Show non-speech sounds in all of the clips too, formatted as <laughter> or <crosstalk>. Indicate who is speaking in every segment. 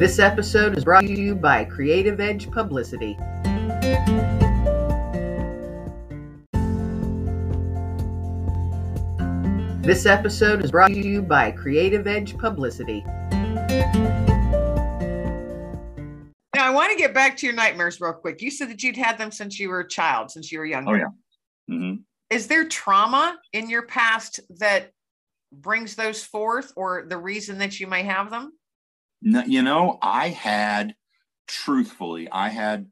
Speaker 1: This episode is brought to you by Creative Edge Publicity. This episode is brought to you by Creative Edge Publicity. Now, I want to get back to your nightmares real quick. You said that you'd had them since you were a child, since you were younger.
Speaker 2: Oh, yeah. Mm-hmm.
Speaker 1: Is there trauma in your past that brings those forth or the reason that you may have them?
Speaker 2: No, you know, I had, truthfully, I had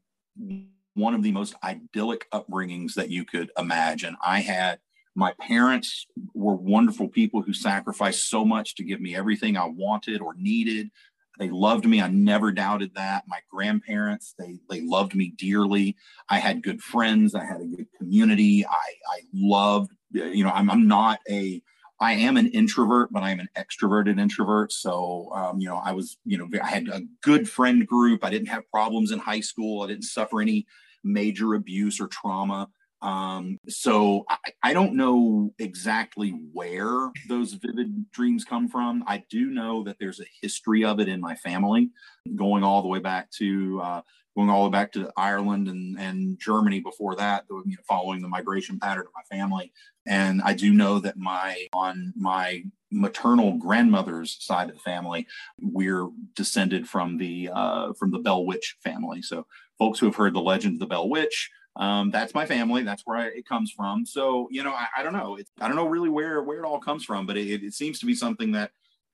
Speaker 2: one of the most idyllic upbringings that you could imagine. I had my parents were wonderful people who sacrificed so much to give me everything I wanted or needed. They loved me. I never doubted that. My grandparents, they they loved me dearly. I had good friends. I had a good community. I I loved, you know, I'm I'm not a I am an introvert, but I'm an extroverted introvert. So, um, you know, I was, you know, I had a good friend group. I didn't have problems in high school. I didn't suffer any major abuse or trauma. Um, so I, I don't know exactly where those vivid dreams come from. I do know that there's a history of it in my family, going all the way back to uh, going all the way back to Ireland and, and Germany before that, you know, following the migration pattern of my family. And I do know that my on my maternal grandmother's side of the family, we're descended from the uh, from the Bell Witch family. So folks who have heard the legend of the Bell Witch um, that's my family. That's where I, it comes from. So, you know, I, I don't know. It's, I don't know really where, where it all comes from, but it, it seems to be something that,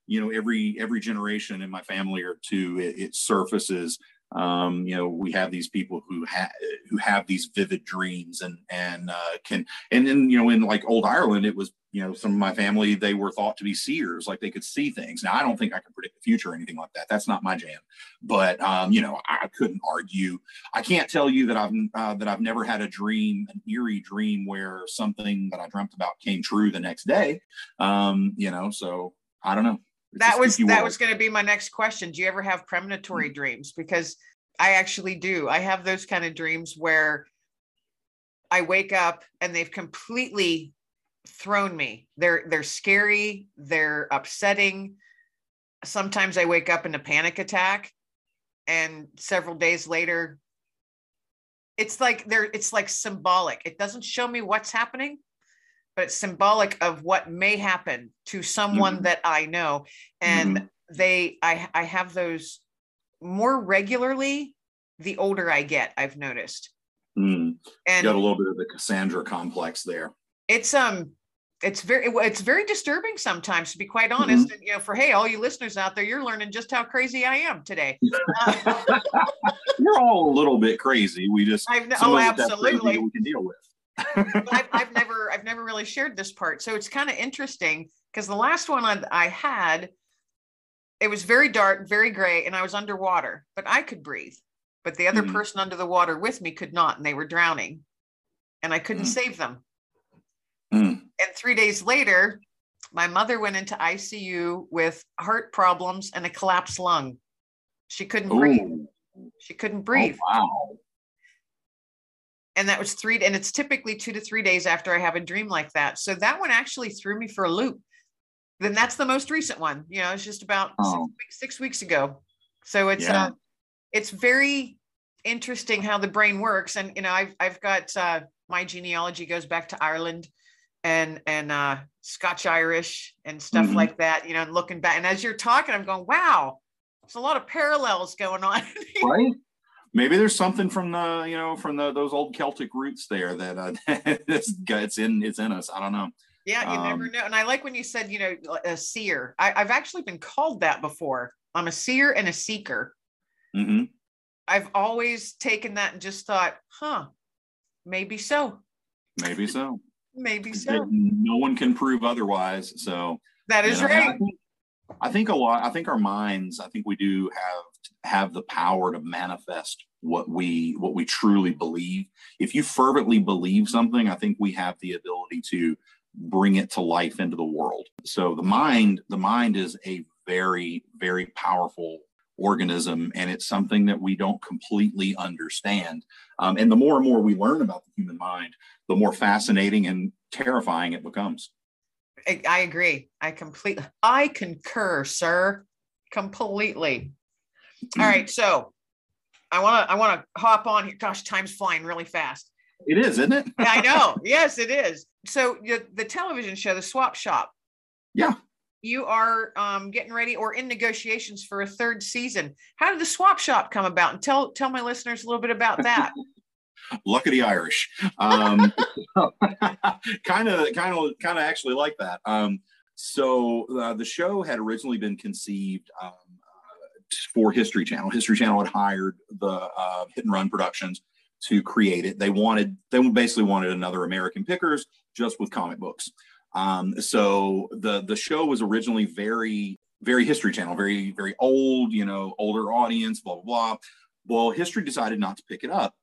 Speaker 2: you know, every, every generation in my family or two, it, it surfaces um, you know we have these people who have who have these vivid dreams and and uh, can and then you know in like old ireland it was you know some of my family they were thought to be seers like they could see things now i don't think i can predict the future or anything like that that's not my jam but um, you know i couldn't argue i can't tell you that i've uh, that i've never had a dream an eerie dream where something that i dreamt about came true the next day um, you know so i don't know
Speaker 1: that was that was going to be my next question. Do you ever have premonitory mm-hmm. dreams? Because I actually do. I have those kind of dreams where I wake up and they've completely thrown me. They're they're scary, they're upsetting. Sometimes I wake up in a panic attack and several days later it's like they're it's like symbolic. It doesn't show me what's happening, but it's symbolic of what may happen to someone mm-hmm. that I know. And mm-hmm. they, I, I have those more regularly the older I get, I've noticed.
Speaker 2: Mm. And you got a little bit of the Cassandra complex there.
Speaker 1: It's, um, it's very it's very disturbing sometimes to be quite mm-hmm. honest mm-hmm. and, you know for hey all you listeners out there you're learning just how crazy i am today <laughs> <laughs>
Speaker 2: We're all a little bit crazy we just
Speaker 1: I've, oh absolutely we can deal with I've, I've, <laughs> never I've never really shared this part, so it's kind of interesting because the last one I, I had, it was very dark, very gray, and I was underwater, but I could breathe. But the other mm-hmm. person under the water with me could not, and they were drowning, and I couldn't mm-hmm. save them. Mm-hmm. And three days later, my mother went into ICU with heart problems and a collapsed lung. She couldn't Ooh. breathe. She couldn't breathe.
Speaker 2: Oh, wow
Speaker 1: and that was three and it's typically two to three days after i have a dream like that so that one actually threw me for a loop then that's the most recent one you know it's just about oh. six, weeks, six, weeks, ago so it's yeah. uh it's very interesting how the brain works and you know i've, I've got uh my genealogy goes back to ireland and and uh scotch irish and stuff mm-hmm. like that you know and looking back and as you're talking i'm going wow there's a lot of parallels going on <laughs>
Speaker 2: right maybe there's something from the you know from the those old Celtic roots there that uh, <laughs> it's in it's in us. I don't know.
Speaker 1: Yeah, you um, never know. And I like when you said you know a seer. I, have actually been called that before. I'm a seer and a seeker. Mm-hmm. I've always taken that and just thought, huh, maybe so.
Speaker 2: Maybe so.
Speaker 1: Maybe so.
Speaker 2: No one can prove otherwise. So
Speaker 1: that is you know, right.
Speaker 2: I think, I think a lot. I think our minds. I think we do have have the power to manifest what we what we truly believe if you fervently believe something i think we have the ability to bring it to life into the world so the mind the mind is a very very powerful organism and it's something that we don't completely understand um, and the more and more we learn about the human mind the more fascinating and terrifying it becomes
Speaker 1: I, I agree i completely i concur sir completely <clears throat> All right, so I want to I want to hop on here. Gosh, time's flying really fast.
Speaker 2: It is, isn't it?
Speaker 1: I know. <laughs> Yes, it is. So the, the television show, The Swap Shop.
Speaker 2: Yeah.
Speaker 1: You are um, getting ready or in negotiations for a third season. How did the Swap Shop come about? And tell tell my listeners a little bit about that.
Speaker 2: Luck of the Irish. Um, kind of, kind of, kind of actually like that. Um, so uh, the show had originally been conceived um, uh, for History Channel. History Channel had hired the uh, Hit and Run Productions to create it. They wanted, they basically wanted another American Pickers just with comic books. Um, so the the show was originally very, very History Channel, very, very old, you know, older audience, blah blah blah. Well, History decided not to pick it up.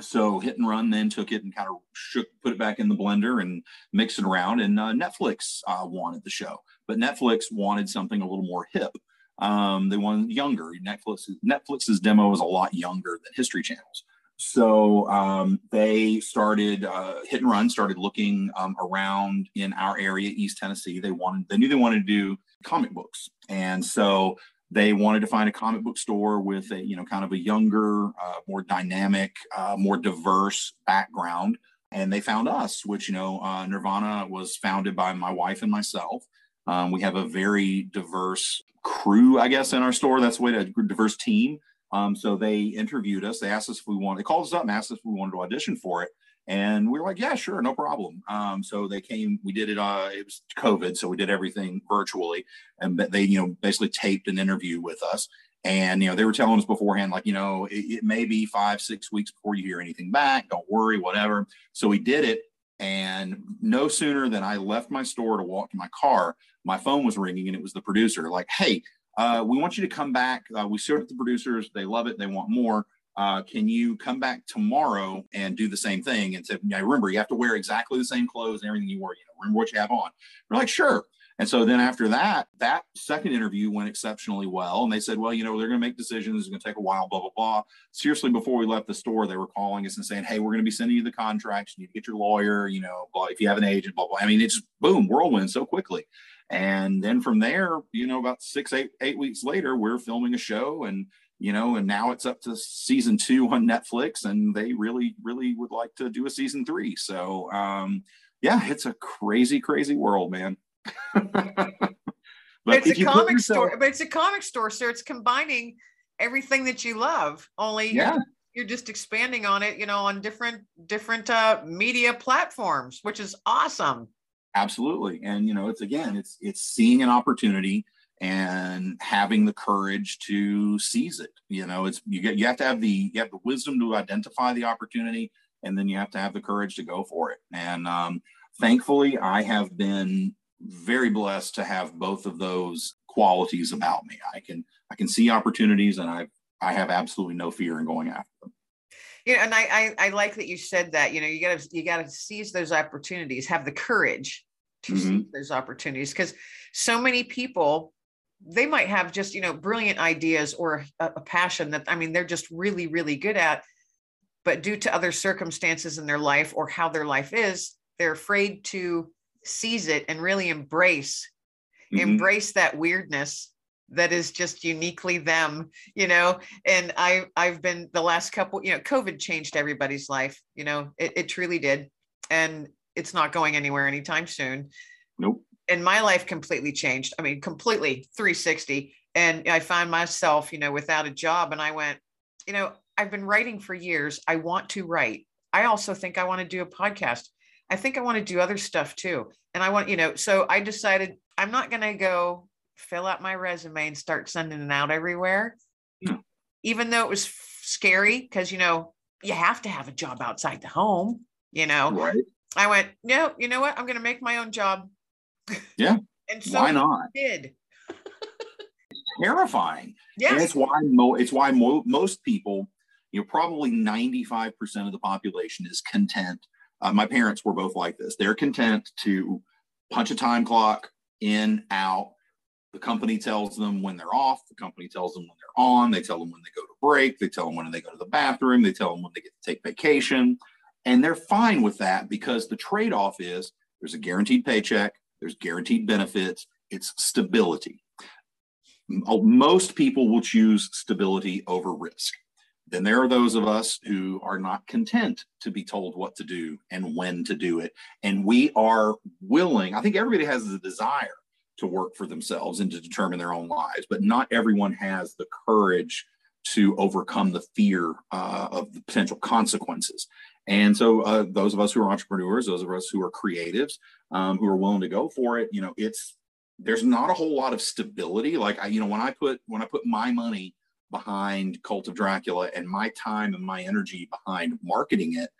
Speaker 2: So hit and run then took it and kind of shook put it back in the blender and mixed it around and uh, netflix uh, wanted the show. But netflix wanted something a little more hip. Um, they wanted younger. Netflix netflix's demo is a lot younger than history channels so um, they started uh, hit and run started looking um, around in our area east tennessee. They wanted they knew they wanted to do comic books. And so they wanted to find a comic book store with a you know kind of a younger uh, more dynamic uh, more diverse background. And they found us which you know uh, nirvana was founded by my wife and myself. Um, we have a very diverse crew i guess in our store. That's the way to diverse team um, so they interviewed us they asked us if we wanted they called us up and asked us if we wanted to audition for it and we were like, yeah, sure, no problem. Um, so they came, we did it, uh, it was COVID. So we did everything virtually. And they, you know, basically taped an interview with us. And, you know, they were telling us beforehand, like, you know, it, it may be five, six weeks before you hear anything back. Don't worry, whatever. So we did it. And no sooner than I left my store to walk to my car, my phone was ringing and it was the producer, like, hey, uh, we want you to come back. Uh, we to the producers. They love it. They want more uh, can you come back tomorrow and do the same thing? And said, yeah, remember, you have to wear exactly the same clothes and everything you wore. You know, remember what you have on. We're like, sure. And so then after that, that second interview went exceptionally well. And they said, well, you know, they're going to make decisions. It's going to take a while, blah, blah, blah. Seriously, before we left the store, they were calling us and saying, hey, we're going to be sending you the contracts. You need to get your lawyer, you know, blah, if you have an agent, blah, blah. I mean, it's boom, whirlwind so quickly. And then from there, you know, about six, eight, eight weeks later, we're filming a show and you know, and now it's up to season two on Netflix, and they really, really would like to do a season three. So, um, yeah, it's a crazy, crazy world, man. <laughs>
Speaker 1: but it's a comic yourself, store, but it's a comic store, so it's combining everything that you love. Only yeah. you're just expanding on it, you know, on different different uh, media platforms, which is awesome.
Speaker 2: Absolutely, and you know, it's again, it's it's seeing an opportunity and having the courage to seize it. You know, it's you get you have to have the you have the wisdom to identify the opportunity, and then you have to have the courage to go for it. And um, thankfully, I have been very blessed to have both of those qualities about me. I can I can see opportunities, and I I have absolutely no fear in going after them.
Speaker 1: Yeah, and I, I I like that you said that. You know, you gotta you gotta seize those opportunities, have the courage to mm-hmm. seize those opportunities because so many people they might have just you know brilliant ideas or a, a, passion that i mean they're just really really good at but due to other circumstances in their life or how their life is they're afraid to seize it and really embrace mm-hmm. embrace that weirdness that is just uniquely them you know and i i've been the last couple you know covid changed everybody's life you know it, it truly did and it's not going anywhere anytime soon
Speaker 2: nope
Speaker 1: and my life completely changed. I mean, completely 360. And I find myself, you know, without a job. And I went, you know, I've been writing for years. I want to write. I also think I want to do a podcast. I think I want to do other stuff too. And I want, you know, so I decided I'm not going to go fill out my resume and start sending it out everywhere. Even though it was scary because, you know, you have to have a job outside the home, you know.
Speaker 2: Right.
Speaker 1: I went, no, you know what? I'm going to make my own job
Speaker 2: yeah. <laughs>
Speaker 1: and so why not? Did.
Speaker 2: terrifying. Yeah. And it's why mo- it's why mo- most people, you know, probably 95% of the population is content. Uh, my parents were both like this. They're content to punch a time clock in, out. The company tells them when they're off. The company tells them when they're on. They tell them when they go to break. They tell them when they go to the bathroom. They tell them when they get to take vacation. And they're fine with that because the trade off is there's a guaranteed paycheck there's guaranteed benefits, it's stability. Oh, most people will choose stability over risk. Then there are those of us who are not content to be told what to do and when to do it. And we are willing, I think everybody has the desire to work for themselves and to determine their own lives, but not everyone has the courage to overcome the fear uh, of the potential consequences. And so, uh, those of us who are entrepreneurs, those of us who are creatives, um, who are willing to go for it, you know, it's there's not a whole lot of stability. Like I, you know, when I put when I put my money behind Cult of Dracula and my time and my energy behind marketing it,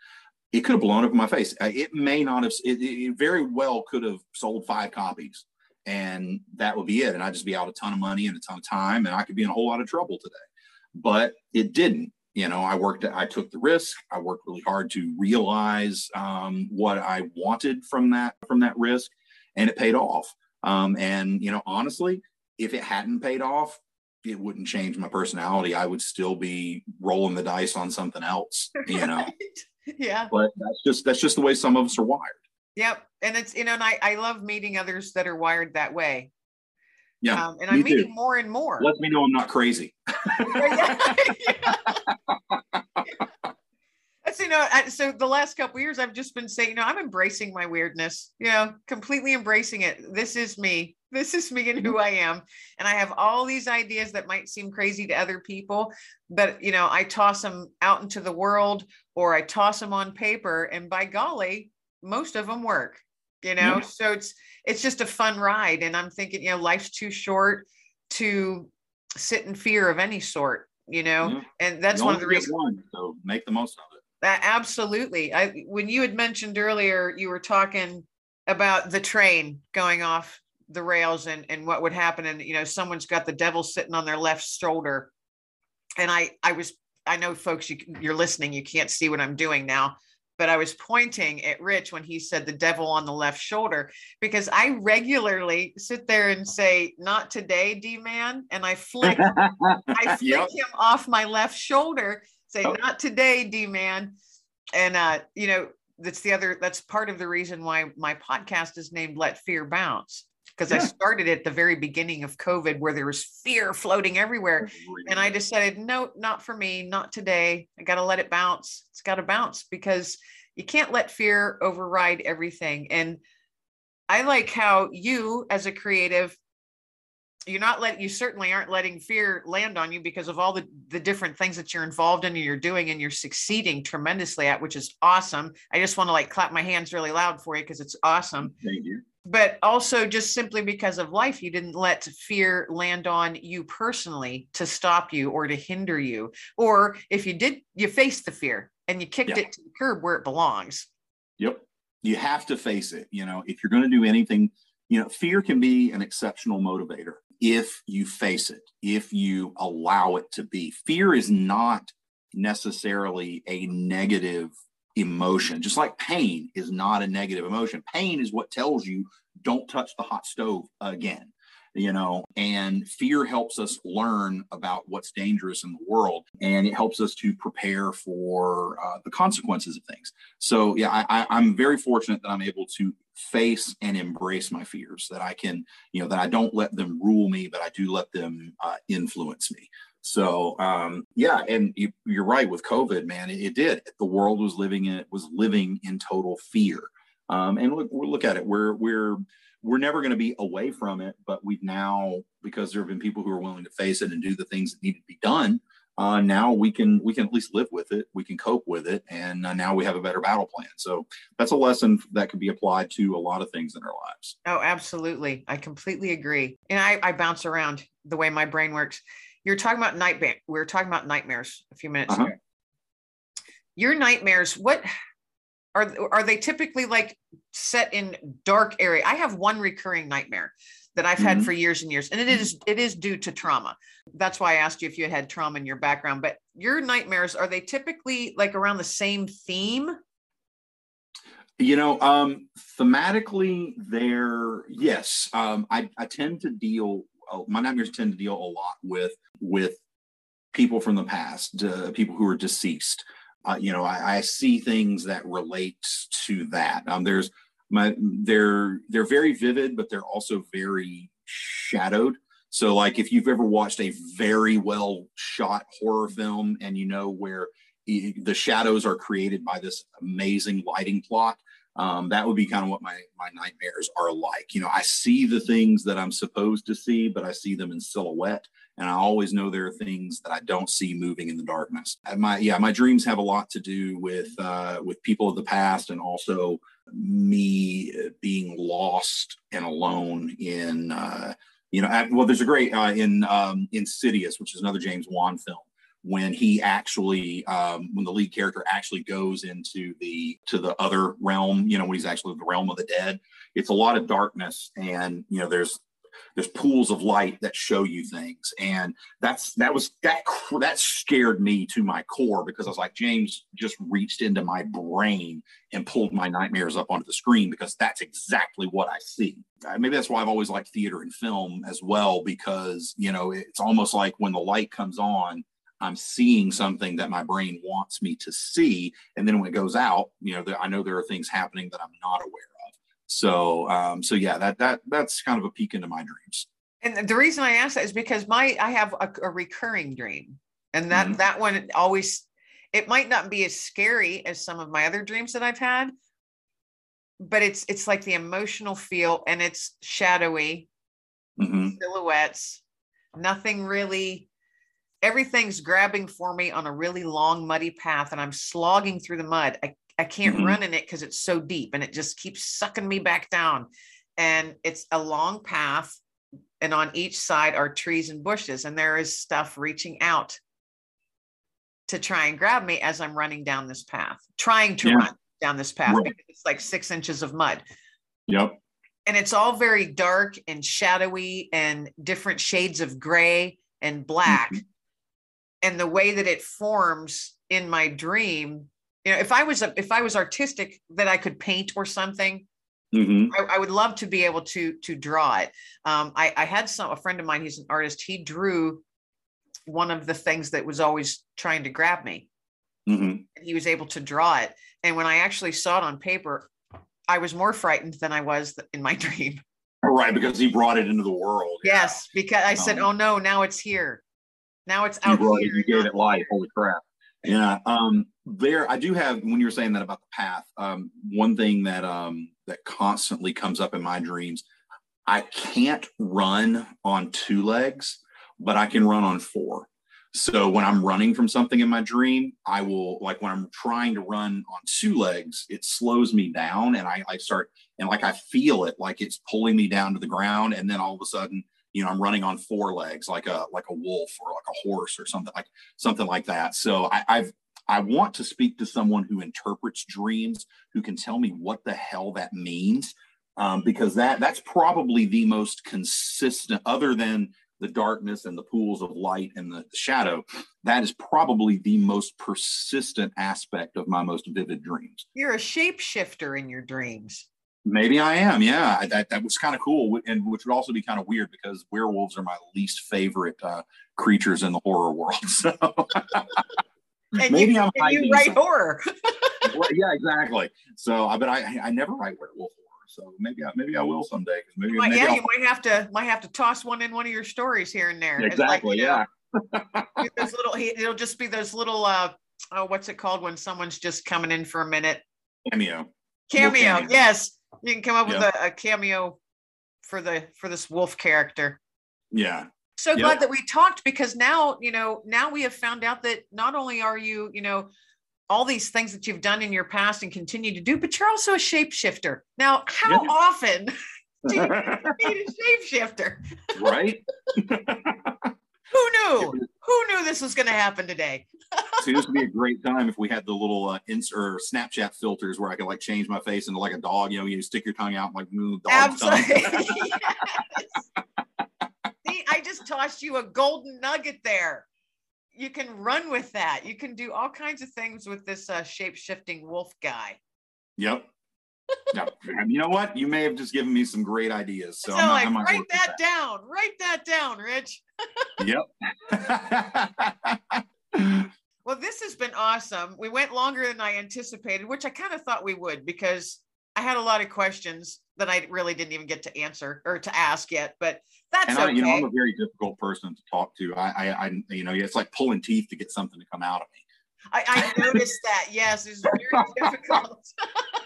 Speaker 2: it could have blown up in my face. Uh, it may not have. It, it very well could have sold five copies, and that would be it. And I'd just be out a ton of money and a ton of time, and I could be in a whole lot of trouble today. But it didn't. You know, I worked. I took the risk. I worked really hard to realize um, what I wanted from that from that risk, and it paid off. Um, and you know, honestly, if it hadn't paid off, it wouldn't change my personality. I would still be rolling the dice on something else, you know. <laughs>
Speaker 1: right. Yeah.
Speaker 2: But that's just that's just the way some of us are wired.
Speaker 1: Yep. And it's you know, and I, I love meeting others that are wired that way.
Speaker 2: Yeah.
Speaker 1: Um, and I'm meeting too. more and more.
Speaker 2: Let me know I'm not crazy. <laughs> <laughs>
Speaker 1: That's you know, so the last couple years I've just been saying, you know, I'm embracing my weirdness, you know, completely embracing it. This is me. This is me and who I am. And I have all these ideas that might seem crazy to other people, but you know, I toss them out into the world or I toss them on paper and by golly, most of them work, you know? Yeah. So it's it's just a fun ride and I'm thinking, you know, life's too short to sit in fear of any sort, you know? Yeah. And that's one of the reasons one,
Speaker 2: so make the most of it
Speaker 1: absolutely. I when you had mentioned earlier, you were talking about the train going off the rails and and what would happen, and you know, someone's got the devil sitting on their left shoulder, and I I was I know folks you you're listening, you can't see what I'm doing now, but I was pointing at Rich when he said the devil on the left shoulder because I regularly sit there and say, "Not today, D man," and I flick <laughs> I flick yep. him off my left shoulder say, oh. not today, D man. And, uh, you know, that's the other, that's part of the reason why my podcast is named Let Fear Bounce. Because yeah. I started at the very beginning of COVID where there was fear floating everywhere. And I decided, no, not for me, not today. I got to let it bounce. It's got to bounce because you can't let fear override everything. And I like how you, as a creative, you're not letting you certainly aren't letting fear land on you because of all the the different things that you're involved in and you're doing and you're succeeding tremendously at which is awesome i just want to like clap my hands really loud for you because it's awesome
Speaker 2: thank you
Speaker 1: but also just simply because of life you didn't let fear land on you personally to stop you or to hinder you or if you did you faced the fear and you kicked yeah. it to the curb where it belongs
Speaker 2: yep you have to face it you know if you're going to do anything you know fear can be an exceptional motivator if you face it, if you allow it to be. Fear is not necessarily a negative emotion, just like pain is not a negative emotion. Pain is what tells you don't touch the hot stove again you know, and fear helps us learn about what's dangerous in the world and it helps us to prepare for uh, the consequences of things. So, yeah, I, I'm very fortunate that I'm able to face and embrace my fears, that I can, you know, that I don't let them rule me, but I do let them uh, influence me. So um, yeah, and you, are right with COVID, man. It, it, did. The world was living in was living in total fear. Um, and look, look at it. We're we're we're never going to be away from it, but we've now, because there have been people who are willing to face it and do the things that need to be done. Uh, now we can we can at least live with it. We can cope with it, and uh, now we have a better battle plan. So that's a lesson that can be applied to a lot of things in our lives.
Speaker 1: Oh, absolutely! I completely agree. And I, I bounce around the way my brain works. You're talking about nightmare. We were talking about nightmares a few minutes uh-huh. ago. Your nightmares. What are are they typically like set in dark area i have one recurring nightmare that i've had mm-hmm. for years and years and it is it is due to trauma that's why i asked you if you had trauma in your background but your nightmares are they typically like around the same theme
Speaker 2: you know um thematically they're yes um i, I tend to deal my nightmares tend to deal a lot with with people from the past uh, people who are deceased uh, you know, I, I, see things that relate to that. Um, there's my they're they're very vivid, but they're also very shadowed. So, like, if you've ever watched a very well shot horror film and you know where the shadows are created by this amazing lighting plot, um, that would be kind of what my my nightmares are like. You know, I see the things that I'm supposed to see, but I see them in silhouette, and I always know there are things that I don't see moving in the darkness. And my yeah, my dreams have a lot to do with uh, with people of the past, and also me being lost and alone in. Uh, you know, well, there's a great uh, in um, Insidious, which is another James Wan film when he actually um, when the lead character actually goes into the to the other realm you know when he's actually the realm of the dead. It's a lot of darkness and you know there's there's pools of light that show you things. And that's that was that that scared me to my core because i was like james just reached into my brain and pulled my nightmares up onto the screen because that's exactly what i see. Uh, maybe that's why i've always liked theater and film as well because you know it's almost like when the light comes on I'm seeing something that my brain wants me to see. And then when it goes out, you know, I know there are things happening that I'm not aware of. So, um, so yeah, that that that's kind of a peek into my dreams.
Speaker 1: And the reason I ask that is because my I have a, a recurring dream, and that mm-hmm. that one always it might not be as scary as some of my other dreams that I've had, but it's it's like the emotional feel, and it's shadowy mm-hmm. silhouettes. Nothing really everything's grabbing for me on a really long, muddy path, and I'm slogging through the mud. I, I can't mm-hmm. run in it because it's so deep and it just keeps sucking me back down. And it's a long path, and on each side are trees and bushes, and there is stuff reaching out to try and grab me as I'm running down this path, trying to yeah. run down this path right. because it's like six inches of mud.
Speaker 2: Yep.
Speaker 1: And it's all very dark and shadowy and different shades of gray and black. Mm-hmm and the way that it forms in my dream you know if i was a, if i was artistic that i could paint or something mm-hmm. I, I, would love to be able to to draw it um, I, I had some a friend of mine he's an artist he drew one of the things that was always trying to grab me mm-hmm. he was able to draw it and when i actually saw it on paper i was more frightened than i was in my <laughs> dream
Speaker 2: right because he brought it into the world
Speaker 1: yes yeah. because i said um, oh no now it's here now it's out
Speaker 2: you, here. you gave it life. Holy crap. Yeah. Um, there, I do have, when you were saying that about the path, um, one thing that, um, that constantly comes up in my dreams, I can't run on two legs, but I can run on four. So when I'm running from something in my dream, I will like when I'm trying to run on two legs, it slows me down and I, I start and like I feel it like it's pulling me down to the ground. And then all of a sudden you know i'm running on four legs like a like a wolf or like a horse or something like something like that. So I, i've i want to speak to someone who interprets dreams who can tell me what the hell that means um, because that that's probably the most consistent other than the darkness and the pools of light and the, shadow that is probably the most persistent aspect of my most vivid dreams.
Speaker 1: You're a shapeshifter in your dreams
Speaker 2: Maybe I am. Yeah, that that was kind of cool, and which would also be kind of weird because werewolves are my least favorite uh, creatures in the horror world. <laughs> So
Speaker 1: maybe you, I'm you write some, horror. <laughs>
Speaker 2: well, yeah, exactly. So, but I I never write werewolf horror. So maybe I, maybe I will someday. Maybe, maybe
Speaker 1: yeah,
Speaker 2: I'll,
Speaker 1: you might have to might have to toss one in one of your stories here and there.
Speaker 2: Exactly. Like, yeah. <laughs>
Speaker 1: Know, those little. It'll just be those little. uh Oh, what's it called when someone's just coming in for a minute?
Speaker 2: Cameo.
Speaker 1: Cameo. cameo. Yes you can come up with a, a, cameo for the for this wolf character.
Speaker 2: Yeah.
Speaker 1: So yep. glad that we talked because now, you know, now we have found out that not only are you, you know, all these things that you've done in your past and continue to do, but you're also a shapeshifter. Now, how yeah. often <laughs> do you <laughs> need a shapeshifter?
Speaker 2: Right. <laughs>
Speaker 1: Who knew? Who knew this was going to happen today? <laughs>
Speaker 2: See, this would be a great time if we had the little uh, ins- or Snapchat filters where I could like change my face into like a dog. You know, you stick your tongue out and like move the dog Absolutely. <laughs> <laughs>
Speaker 1: See, I just tossed you a golden nugget there. You can run with that. You can do all kinds of things with this uh, shape shifting wolf guy.
Speaker 2: Yep. You know what? You may have just given me some great ideas. So,
Speaker 1: so I'm, like, I'm write that, that down. Write that down, Rich. <laughs>
Speaker 2: yep.
Speaker 1: well, this has been awesome. We went longer than I anticipated, which I kind of thought we would because I had a lot of questions that I really didn't even get to answer or to ask yet, but that's
Speaker 2: and
Speaker 1: I,
Speaker 2: okay. you know, I'm a very difficult person to talk to. I, I, I, you know, it's like pulling teeth to get something to come out of me.
Speaker 1: I, I noticed that. Yes, it's very <laughs> difficult. <laughs>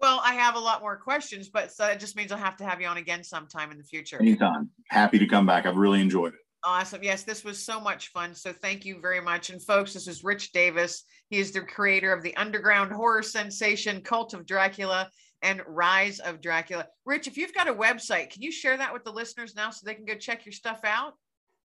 Speaker 1: well, I have a lot more questions, but so it just means I'll have to have you on again sometime in the future.
Speaker 2: Anytime. Happy to come back. I've really enjoyed it.
Speaker 1: Awesome. Yes, this was so much fun. So thank you very much. And folks, this is Rich Davis. He is the creator of the underground horror sensation Cult of Dracula and Rise of Dracula. Rich, if you've got a website, can you share that with the listeners now so they can go check your stuff out?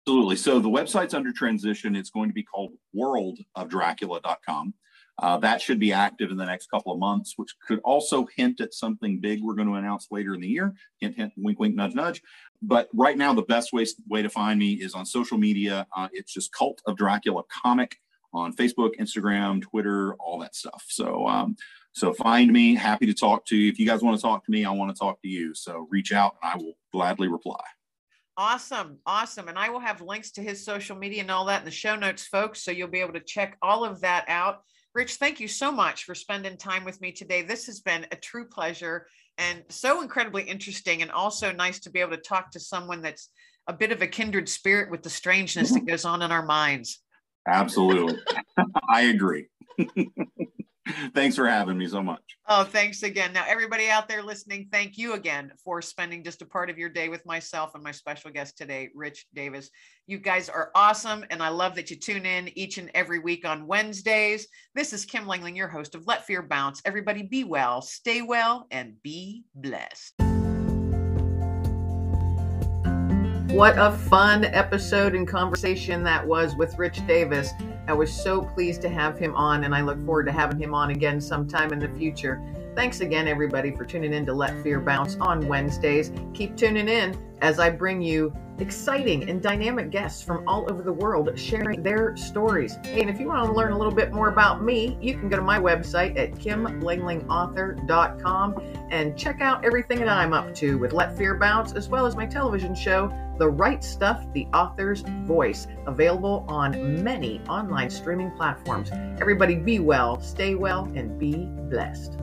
Speaker 2: Absolutely. So the website's under transition. It's going to be called worldofdracula.com. Uh, that should be active in the next couple of months, which could also hint at something big we're going to announce later in the year. Hint, hint, wink, wink, nudge, nudge. But right now, the best way, way to find me is on social media. Uh, it's just Cult of Dracula Comic on Facebook, Instagram, Twitter, all that stuff. So, um, so find me. Happy to talk to you. If you guys want to talk to me, I want to talk to you. So reach out, and I will gladly reply.
Speaker 1: Awesome. Awesome. And I will have links to his social media and all that in the show notes, folks. So you'll be able to check all of that out. Rich, thank you so much for spending time with me today. This has been a true pleasure and so incredibly interesting, and also nice to be able to talk to someone that's a bit of a kindred spirit with the strangeness that <laughs> goes on in our minds.
Speaker 2: Absolutely. <laughs> I agree. <laughs> <laughs> thanks for having me so much.
Speaker 1: Oh, thanks again. Now, everybody out there listening, thank you again for spending just a part of your day with myself and my special guest today, Rich Davis. You guys are awesome, and I love that you tune in each and every week on Wednesdays. This is Kim Langling, your host of Let Fear Bounce. Everybody be well, stay well, and be blessed. What a fun episode and conversation that was with Rich Davis. I was so pleased to have him on, and I look forward to having him on again sometime in the future. Thanks again, everybody, for tuning in to Let Fear Bounce on Wednesdays. Keep tuning in as I bring you exciting and dynamic guests from all over the world sharing their stories. Hey, and if you want to learn a little bit more about me, you can go to my website at kimlanglingauthor.com and check out everything that I'm up to with Let Fear Bounce, as well as my television show, The Right Stuff, The Author's Voice, available on many online streaming platforms. Everybody be well, stay well, and be blessed.